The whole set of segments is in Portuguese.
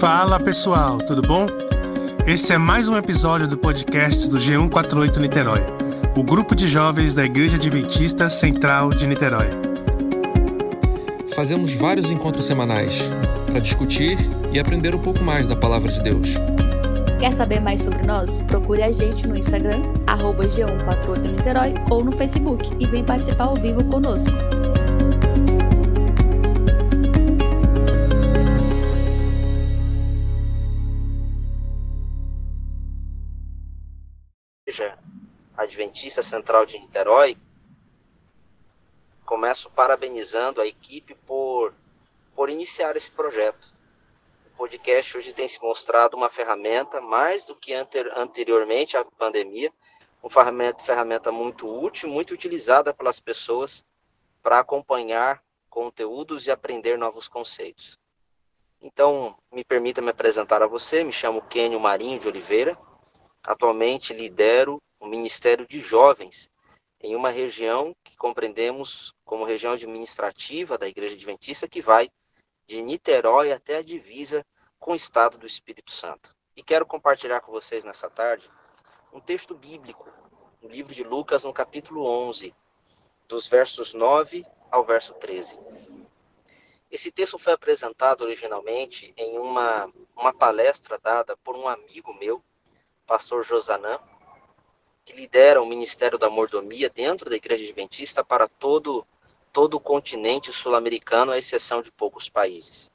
Fala pessoal, tudo bom? Esse é mais um episódio do podcast do G148 Niterói, o grupo de jovens da Igreja Adventista Central de Niterói. Fazemos vários encontros semanais para discutir e aprender um pouco mais da palavra de Deus. Quer saber mais sobre nós? Procure a gente no Instagram, arroba G148 Niterói ou no Facebook e vem participar ao vivo conosco. Central de Niterói, começo parabenizando a equipe por, por iniciar esse projeto. O podcast hoje tem se mostrado uma ferramenta, mais do que anter, anteriormente à pandemia, uma ferramenta, ferramenta muito útil, muito utilizada pelas pessoas para acompanhar conteúdos e aprender novos conceitos. Então, me permita me apresentar a você, me chamo Kênio Marinho de Oliveira, atualmente lidero o Ministério de Jovens em uma região que compreendemos como região administrativa da Igreja Adventista, que vai de Niterói até a divisa com o estado do Espírito Santo. E quero compartilhar com vocês nessa tarde um texto bíblico, no livro de Lucas, no capítulo 11, dos versos 9 ao verso 13. Esse texto foi apresentado originalmente em uma, uma palestra dada por um amigo meu, pastor Josanã, que lidera o Ministério da Mordomia dentro da Igreja Adventista para todo, todo o continente sul-americano, à exceção de poucos países.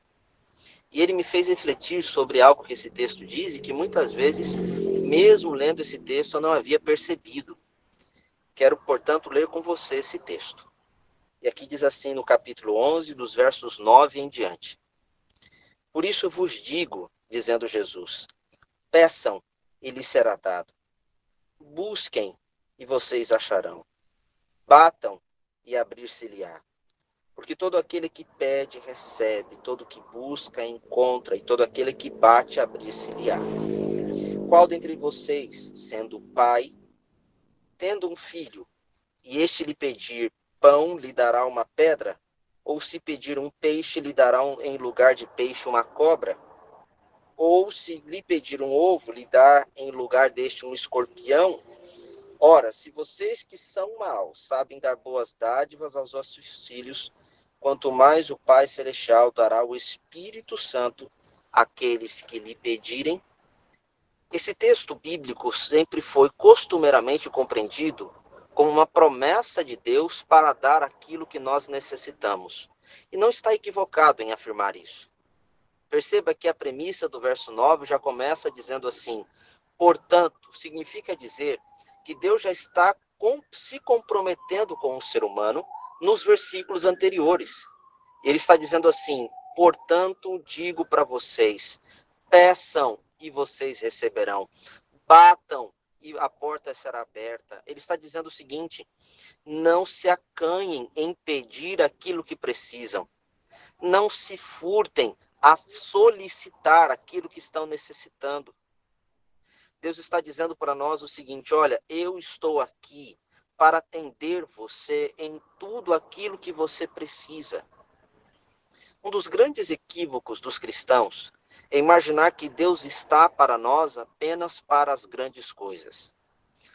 E ele me fez refletir sobre algo que esse texto diz e que muitas vezes, mesmo lendo esse texto, eu não havia percebido. Quero, portanto, ler com você esse texto. E aqui diz assim no capítulo 11, dos versos 9 em diante. Por isso vos digo, dizendo Jesus, peçam e lhes será dado. Busquem e vocês acharão. Batam e abrir-se-lhe-á. Porque todo aquele que pede, recebe, todo que busca, encontra, e todo aquele que bate, abrir-se-lhe-á. Qual dentre vocês, sendo pai, tendo um filho, e este lhe pedir pão, lhe dará uma pedra? Ou se pedir um peixe, lhe dará um, em lugar de peixe uma cobra? Ou se lhe pedir um ovo, lhe dar em lugar deste um escorpião? Ora, se vocês que são maus sabem dar boas dádivas aos vossos filhos, quanto mais o Pai Celestial dará o Espírito Santo àqueles que lhe pedirem. Esse texto bíblico sempre foi costumeiramente compreendido como uma promessa de Deus para dar aquilo que nós necessitamos. E não está equivocado em afirmar isso. Perceba que a premissa do verso 9 já começa dizendo assim: portanto, significa dizer que Deus já está com, se comprometendo com o ser humano nos versículos anteriores. Ele está dizendo assim: portanto, digo para vocês, peçam e vocês receberão, batam e a porta será aberta. Ele está dizendo o seguinte: não se acanhem em pedir aquilo que precisam, não se furtem a solicitar aquilo que estão necessitando. Deus está dizendo para nós o seguinte: olha, eu estou aqui para atender você em tudo aquilo que você precisa. Um dos grandes equívocos dos cristãos é imaginar que Deus está para nós apenas para as grandes coisas.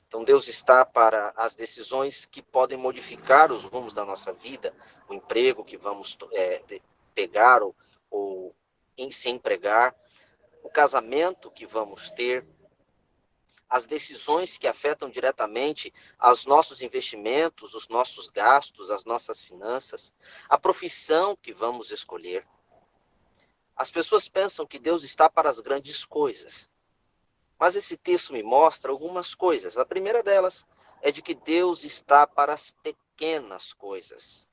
Então, Deus está para as decisões que podem modificar os rumos da nossa vida, o emprego que vamos é, pegar ou, ou em se empregar, o casamento que vamos ter, as decisões que afetam diretamente aos nossos investimentos, os nossos gastos, as nossas finanças, a profissão que vamos escolher. As pessoas pensam que Deus está para as grandes coisas. Mas esse texto me mostra algumas coisas. A primeira delas é de que Deus está para as pequenas coisas.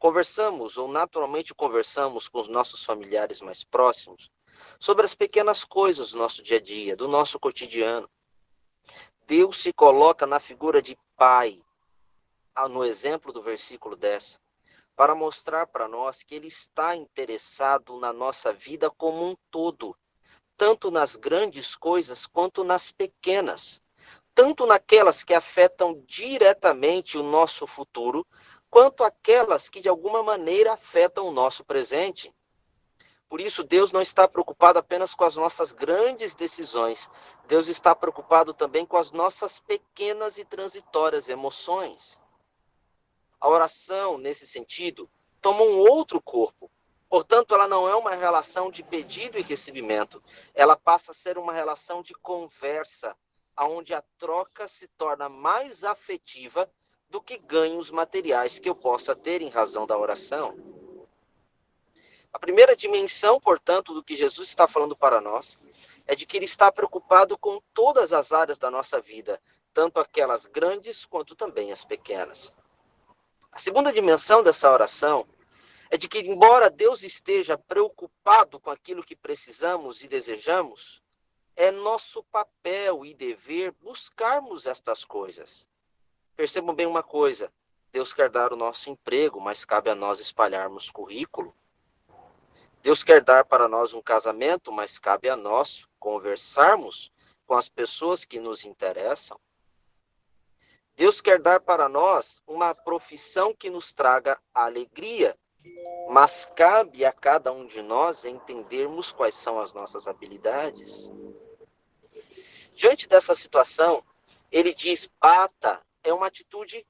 Conversamos, ou naturalmente conversamos com os nossos familiares mais próximos, sobre as pequenas coisas do nosso dia a dia, do nosso cotidiano. Deus se coloca na figura de pai, ah, no exemplo do versículo 10, para mostrar para nós que ele está interessado na nossa vida como um todo, tanto nas grandes coisas quanto nas pequenas, tanto naquelas que afetam diretamente o nosso futuro, quanto aquelas que de alguma maneira afetam o nosso presente. Por isso, Deus não está preocupado apenas com as nossas grandes decisões, Deus está preocupado também com as nossas pequenas e transitórias emoções. A oração, nesse sentido, toma um outro corpo. Portanto, ela não é uma relação de pedido e recebimento, ela passa a ser uma relação de conversa, onde a troca se torna mais afetiva do que ganhos materiais que eu possa ter em razão da oração. A primeira dimensão, portanto, do que Jesus está falando para nós é de que ele está preocupado com todas as áreas da nossa vida, tanto aquelas grandes quanto também as pequenas. A segunda dimensão dessa oração é de que, embora Deus esteja preocupado com aquilo que precisamos e desejamos, é nosso papel e dever buscarmos estas coisas. Percebam bem uma coisa: Deus quer dar o nosso emprego, mas cabe a nós espalharmos currículo. Deus quer dar para nós um casamento, mas cabe a nós conversarmos com as pessoas que nos interessam. Deus quer dar para nós uma profissão que nos traga alegria, mas cabe a cada um de nós entendermos quais são as nossas habilidades. Diante dessa situação, ele diz: bata, é uma atitude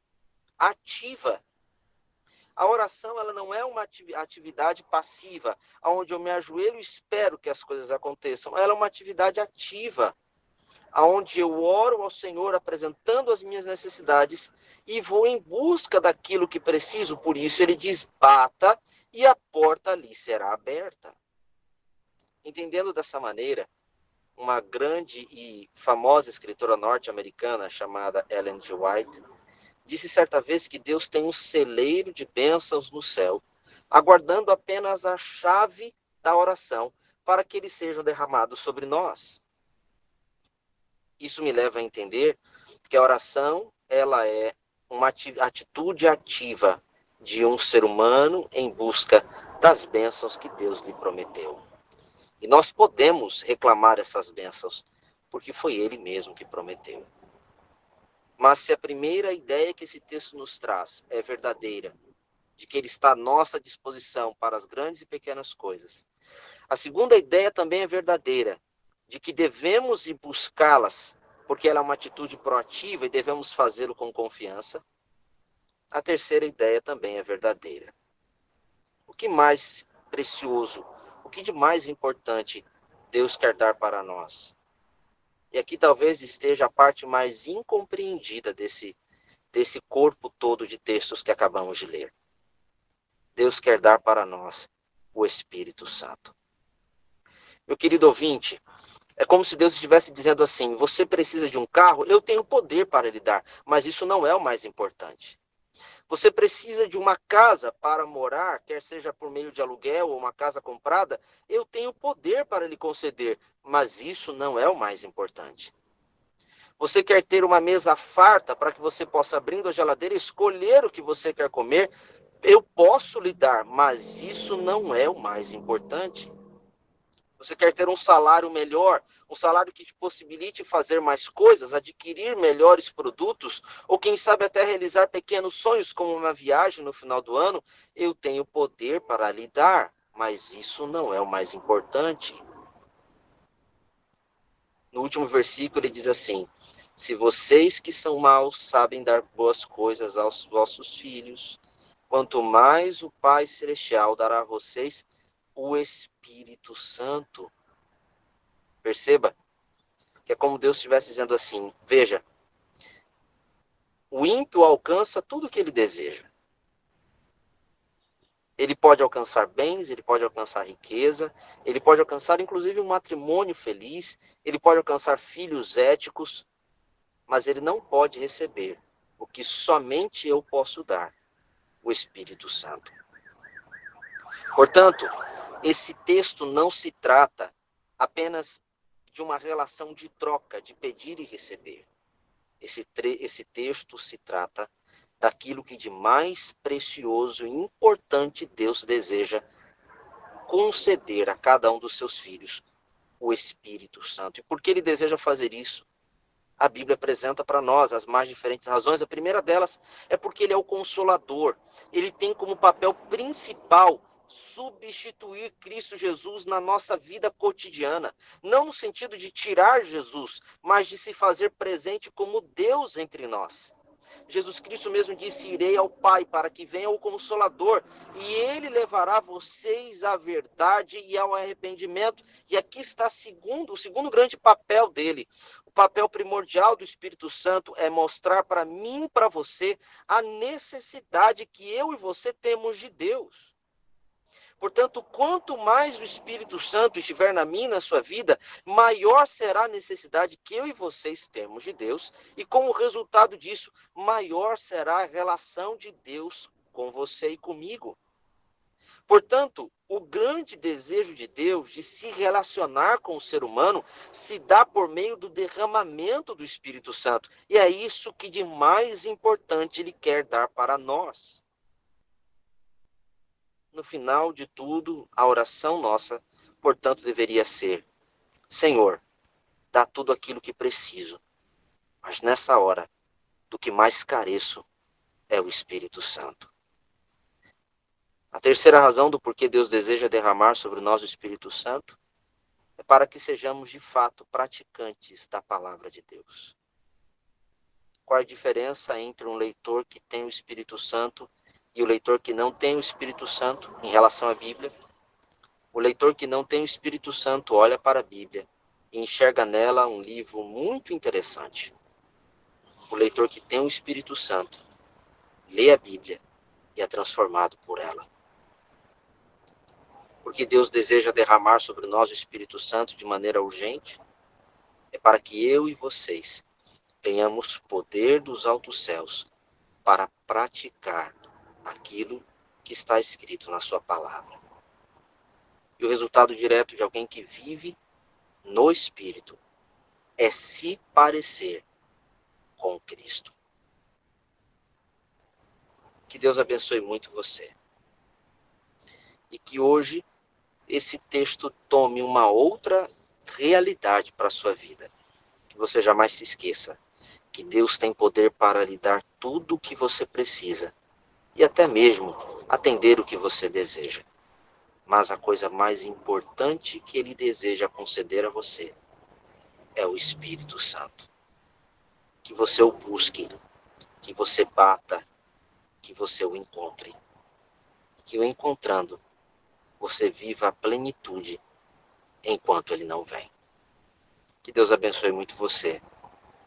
ativa a oração ela não é uma atividade passiva, onde eu me ajoelho e espero que as coisas aconteçam. Ela é uma atividade ativa, onde eu oro ao Senhor apresentando as minhas necessidades e vou em busca daquilo que preciso. Por isso ele diz: bata e a porta ali será aberta. Entendendo dessa maneira, uma grande e famosa escritora norte-americana chamada Ellen G. White Disse certa vez que Deus tem um celeiro de bênçãos no céu, aguardando apenas a chave da oração para que eles sejam derramados sobre nós. Isso me leva a entender que a oração ela é uma atitude ativa de um ser humano em busca das bênçãos que Deus lhe prometeu. E nós podemos reclamar essas bênçãos, porque foi Ele mesmo que prometeu. Mas se a primeira ideia que esse texto nos traz é verdadeira, de que ele está à nossa disposição para as grandes e pequenas coisas, a segunda ideia também é verdadeira, de que devemos ir buscá-las, porque ela é uma atitude proativa e devemos fazê-lo com confiança. A terceira ideia também é verdadeira. O que mais precioso, o que de mais importante Deus quer dar para nós? E aqui talvez esteja a parte mais incompreendida desse, desse corpo todo de textos que acabamos de ler. Deus quer dar para nós o Espírito Santo. Meu querido ouvinte, é como se Deus estivesse dizendo assim: você precisa de um carro, eu tenho poder para lhe dar, mas isso não é o mais importante. Você precisa de uma casa para morar, quer seja por meio de aluguel ou uma casa comprada, eu tenho poder para lhe conceder, mas isso não é o mais importante. Você quer ter uma mesa farta para que você possa, abrindo a geladeira, escolher o que você quer comer, eu posso lhe dar, mas isso não é o mais importante. Você quer ter um salário melhor, um salário que te possibilite fazer mais coisas, adquirir melhores produtos, ou quem sabe até realizar pequenos sonhos, como uma viagem no final do ano. Eu tenho poder para lhe dar, mas isso não é o mais importante. No último versículo, ele diz assim: Se vocês que são maus sabem dar boas coisas aos vossos filhos, quanto mais o Pai Celestial dará a vocês o Espírito Santo. Perceba que é como Deus estivesse dizendo assim: veja, o ímpio alcança tudo o que ele deseja. Ele pode alcançar bens, ele pode alcançar riqueza, ele pode alcançar inclusive um matrimônio feliz, ele pode alcançar filhos éticos, mas ele não pode receber o que somente eu posso dar, o Espírito Santo. Portanto, esse texto não se trata apenas de uma relação de troca, de pedir e receber. Esse, esse texto se trata daquilo que de mais precioso e importante Deus deseja conceder a cada um dos seus filhos, o Espírito Santo. E por que ele deseja fazer isso? A Bíblia apresenta para nós as mais diferentes razões. A primeira delas é porque ele é o consolador. Ele tem como papel principal substituir Cristo Jesus na nossa vida cotidiana. Não no sentido de tirar Jesus, mas de se fazer presente como Deus entre nós. Jesus Cristo mesmo disse: Irei ao Pai para que venha o Consolador, e ele levará vocês à verdade e ao arrependimento. E aqui está segundo, o segundo grande papel dele. O papel primordial do Espírito Santo é mostrar para mim para você a necessidade que eu e você temos de Deus. Portanto, quanto mais o Espírito Santo estiver na minha na sua vida, maior será a necessidade que eu e vocês temos de Deus, e como resultado disso, maior será a relação de Deus com você e comigo. Portanto, o grande desejo de Deus de se relacionar com o ser humano se dá por meio do derramamento do Espírito Santo. E é isso que de mais importante ele quer dar para nós no final de tudo, a oração nossa, portanto, deveria ser: Senhor, dá tudo aquilo que preciso, mas nessa hora, do que mais careço é o Espírito Santo. A terceira razão do porquê Deus deseja derramar sobre nós o Espírito Santo é para que sejamos de fato praticantes da palavra de Deus. Qual a diferença entre um leitor que tem o Espírito Santo e o leitor que não tem o Espírito Santo em relação à Bíblia. O leitor que não tem o Espírito Santo olha para a Bíblia e enxerga nela um livro muito interessante. O leitor que tem o Espírito Santo lê a Bíblia e é transformado por ela. Porque Deus deseja derramar sobre nós o Espírito Santo de maneira urgente, é para que eu e vocês tenhamos poder dos altos céus para praticar aquilo que está escrito na sua palavra. E o resultado direto de alguém que vive no Espírito é se parecer com Cristo. Que Deus abençoe muito você. E que hoje esse texto tome uma outra realidade para a sua vida. Que você jamais se esqueça que Deus tem poder para lhe dar tudo o que você precisa e até mesmo atender o que você deseja. Mas a coisa mais importante que ele deseja conceder a você é o Espírito Santo. Que você o busque, que você bata, que você o encontre. Que o encontrando, você viva a plenitude enquanto ele não vem. Que Deus abençoe muito você.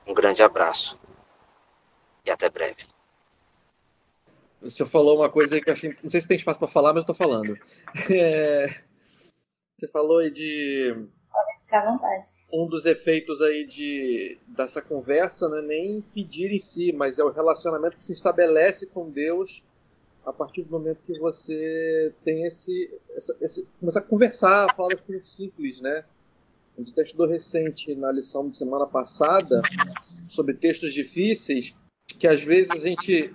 Um grande abraço e até breve. O senhor falou uma coisa aí que eu achei. Não sei se tem espaço para falar, mas eu estou falando. É... Você falou aí de. Pode ficar à vontade. Um dos efeitos aí de, dessa conversa não é nem pedir em si, mas é o relacionamento que se estabelece com Deus a partir do momento que você tem esse. Essa, esse começar a conversar, falar das coisas simples, né? A gente até estudou recente na lição de semana passada sobre textos difíceis, que às vezes a gente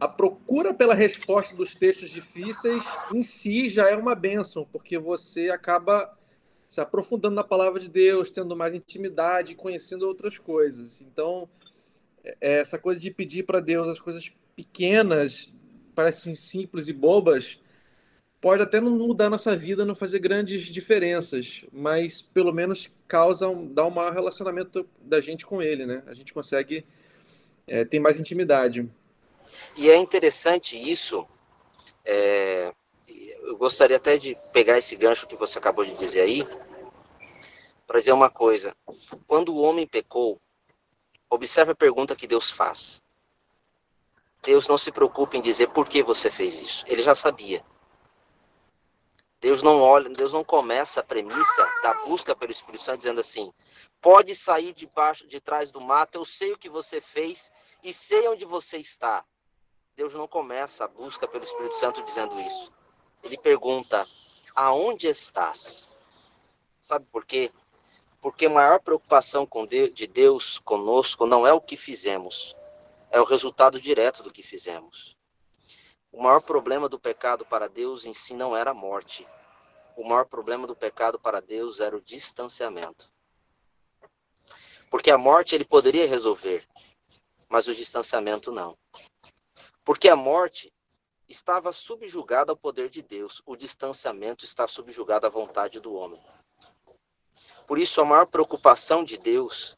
a procura pela resposta dos textos difíceis em si já é uma bênção, porque você acaba se aprofundando na palavra de Deus, tendo mais intimidade, conhecendo outras coisas. Então, é, é essa coisa de pedir para Deus as coisas pequenas, parecem simples e bobas, pode até não mudar nossa vida, não fazer grandes diferenças, mas pelo menos causa um, dá um maior relacionamento da gente com Ele, né? A gente consegue é, ter mais intimidade. E é interessante isso. É, eu gostaria até de pegar esse gancho que você acabou de dizer aí, para dizer uma coisa. Quando o homem pecou, observe a pergunta que Deus faz. Deus não se preocupa em dizer por que você fez isso. Ele já sabia. Deus não olha, Deus não começa a premissa da busca pelo Espírito Santo dizendo assim: pode sair debaixo, de trás do mato, eu sei o que você fez e sei onde você está. Deus não começa a busca pelo Espírito Santo dizendo isso. Ele pergunta: aonde estás? Sabe por quê? Porque a maior preocupação de Deus conosco não é o que fizemos, é o resultado direto do que fizemos. O maior problema do pecado para Deus em si não era a morte. O maior problema do pecado para Deus era o distanciamento. Porque a morte ele poderia resolver, mas o distanciamento não. Porque a morte estava subjugado ao poder de Deus. O distanciamento está subjugado à vontade do homem. Por isso, a maior preocupação de Deus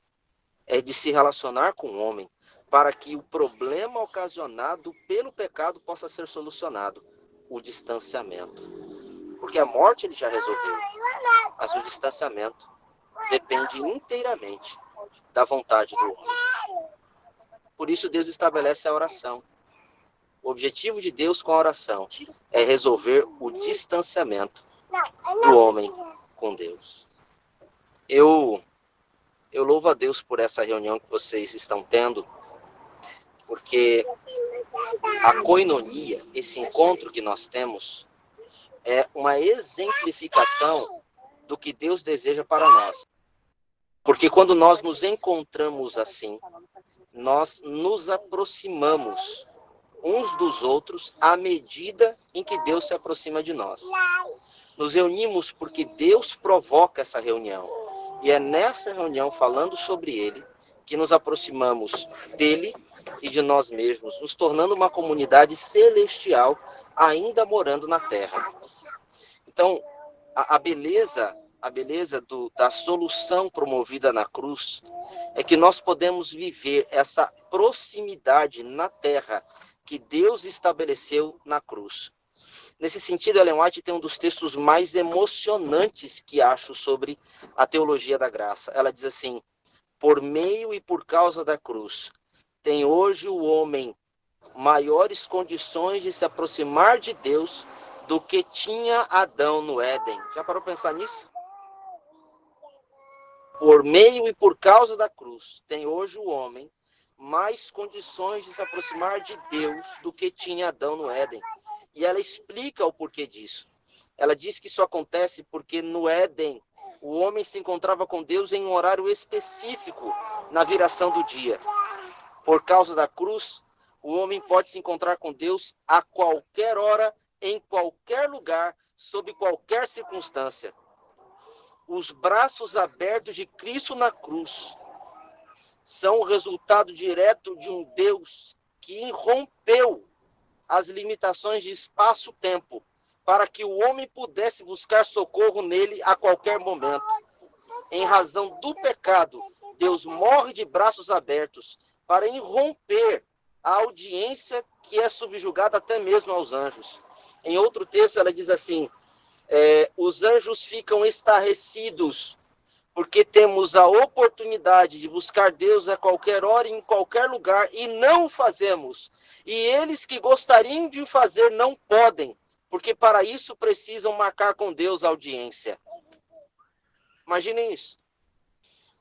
é de se relacionar com o homem para que o problema ocasionado pelo pecado possa ser solucionado o distanciamento. Porque a morte ele já resolveu, mas o distanciamento depende inteiramente da vontade do homem. Por isso, Deus estabelece a oração. O objetivo de Deus com a oração é resolver o distanciamento do homem com Deus. Eu eu louvo a Deus por essa reunião que vocês estão tendo, porque a coinonia, esse encontro que nós temos, é uma exemplificação do que Deus deseja para nós. Porque quando nós nos encontramos assim, nós nos aproximamos uns dos outros à medida em que Deus se aproxima de nós. Nos reunimos porque Deus provoca essa reunião. E é nessa reunião, falando sobre Ele, que nos aproximamos dele e de nós mesmos, nos tornando uma comunidade celestial, ainda morando na Terra. Então, a, a beleza, a beleza do, da solução promovida na cruz é que nós podemos viver essa proximidade na Terra que Deus estabeleceu na cruz. Nesse sentido, Ellen White tem um dos textos mais emocionantes que acho sobre a teologia da graça. Ela diz assim: por meio e por causa da cruz, tem hoje o homem maiores condições de se aproximar de Deus do que tinha Adão no Éden. Já parou para pensar nisso? Por meio e por causa da cruz, tem hoje o homem mais condições de se aproximar de Deus do que tinha Adão no Éden. E ela explica o porquê disso. Ela diz que isso acontece porque no Éden o homem se encontrava com Deus em um horário específico na viração do dia. Por causa da cruz, o homem pode se encontrar com Deus a qualquer hora, em qualquer lugar, sob qualquer circunstância. Os braços abertos de Cristo na cruz são o resultado direto de um Deus que rompeu as limitações de espaço-tempo, para que o homem pudesse buscar socorro nele a qualquer momento. Em razão do pecado, Deus morre de braços abertos para irromper a audiência que é subjugada até mesmo aos anjos. Em outro texto, ela diz assim: é, os anjos ficam estarrecidos porque temos a oportunidade de buscar Deus a qualquer hora, em qualquer lugar, e não fazemos. E eles que gostariam de fazer não podem, porque para isso precisam marcar com Deus a audiência. Imaginem isso.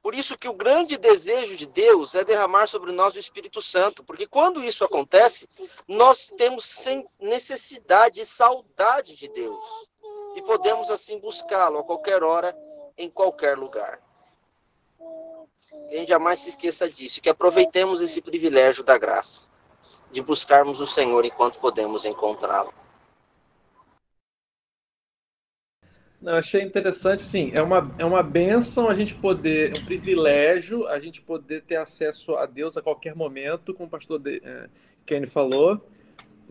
Por isso que o grande desejo de Deus é derramar sobre nós o Espírito Santo, porque quando isso acontece, nós temos necessidade e saudade de Deus. E podemos assim buscá-lo a qualquer hora em qualquer lugar. Que a gente jamais se esqueça disso, que aproveitemos esse privilégio da graça, de buscarmos o Senhor enquanto podemos encontrá-lo. Não, achei interessante, sim. É uma, é uma benção a gente poder, é um privilégio a gente poder ter acesso a Deus a qualquer momento, como o pastor de, é, Kenny falou.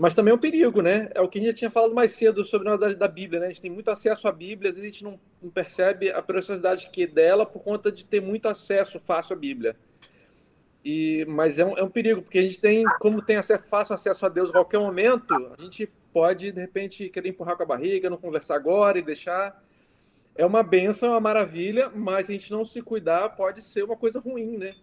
Mas também é um perigo, né? É o que a gente tinha falado mais cedo sobre a da, da Bíblia, né? A gente tem muito acesso à Bíblia, às vezes a gente não, não percebe a preciosidade que é dela por conta de ter muito acesso fácil à Bíblia. E, mas é um, é um perigo, porque a gente tem, como tem acesso, fácil acesso a Deus a qualquer momento, a gente pode, de repente, querer empurrar com a barriga, não conversar agora e deixar. É uma benção, é uma maravilha, mas a gente não se cuidar pode ser uma coisa ruim, né?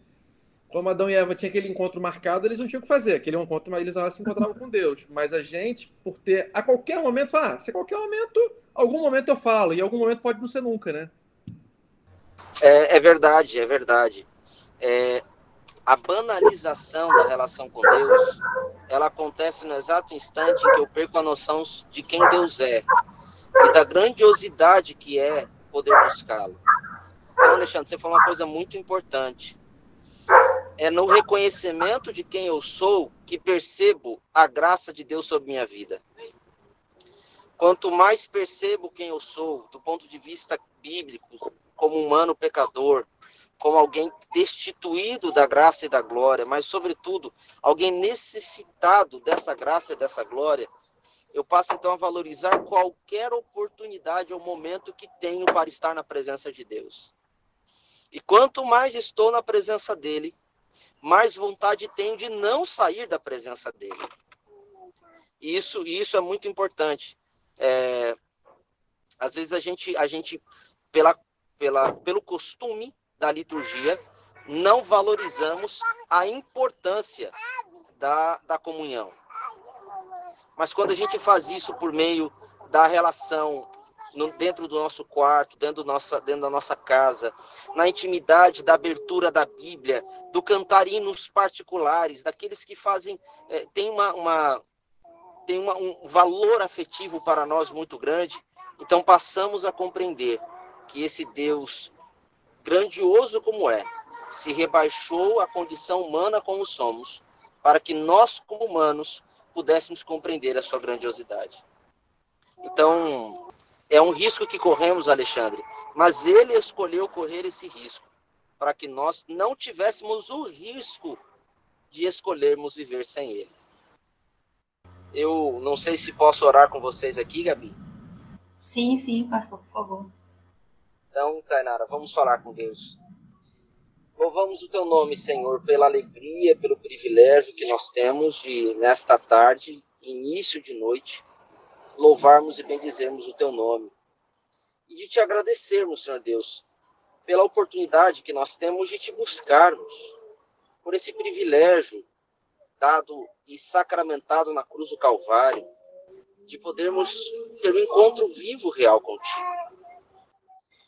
Como Adão e Eva tinham aquele encontro marcado, eles não tinham o que fazer. Aquele encontro, mas eles se encontravam com Deus. Mas a gente, por ter a qualquer momento, ah, se a qualquer momento, algum momento eu falo, e algum momento pode não ser nunca, né? É, é verdade, é verdade. É, a banalização da relação com Deus, ela acontece no exato instante em que eu perco a noção de quem Deus é e da grandiosidade que é poder buscá-lo. Então, Alexandre, você falou uma coisa muito importante é no reconhecimento de quem eu sou que percebo a graça de Deus sobre minha vida. Quanto mais percebo quem eu sou, do ponto de vista bíblico, como humano pecador, como alguém destituído da graça e da glória, mas, sobretudo, alguém necessitado dessa graça e dessa glória, eu passo então a valorizar qualquer oportunidade ou momento que tenho para estar na presença de Deus. E quanto mais estou na presença dele, mais vontade tenho de não sair da presença dele. Isso, isso é muito importante. É, às vezes a gente, a gente pela, pela, pelo costume da liturgia, não valorizamos a importância da, da comunhão. Mas quando a gente faz isso por meio da relação no, dentro do nosso quarto, dentro, nossa, dentro da nossa casa, na intimidade da abertura da Bíblia, do cantar hinos particulares, daqueles que fazem, é, tem, uma, uma, tem uma, um valor afetivo para nós muito grande, então passamos a compreender que esse Deus, grandioso como é, se rebaixou à condição humana como somos, para que nós, como humanos, pudéssemos compreender a sua grandiosidade. Então, é um risco que corremos, Alexandre, mas ele escolheu correr esse risco para que nós não tivéssemos o risco de escolhermos viver sem ele. Eu não sei se posso orar com vocês aqui, Gabi. Sim, sim, pastor, por favor. Então, Tainara, vamos falar com Deus. Louvamos o teu nome, Senhor, pela alegria, pelo privilégio que nós temos de, nesta tarde, início de noite, louvarmos e bendizermos o teu nome. E de te agradecermos, Senhor Deus, pela oportunidade que nós temos de te buscarmos, por esse privilégio dado e sacramentado na cruz do Calvário, de podermos ter um encontro vivo real contigo.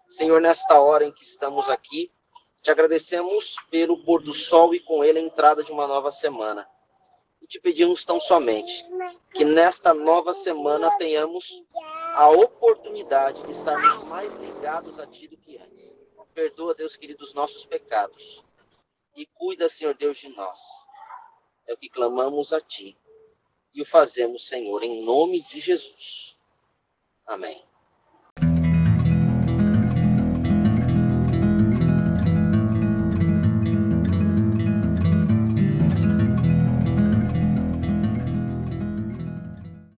Senhor, nesta hora em que estamos aqui, te agradecemos pelo pôr do sol e com ele a entrada de uma nova semana. Te pedimos tão somente que nesta nova semana tenhamos a oportunidade de estarmos mais ligados a ti do que antes. Perdoa, Deus querido, os nossos pecados. E cuida, Senhor Deus, de nós. É o que clamamos a ti. E o fazemos, Senhor, em nome de Jesus. Amém.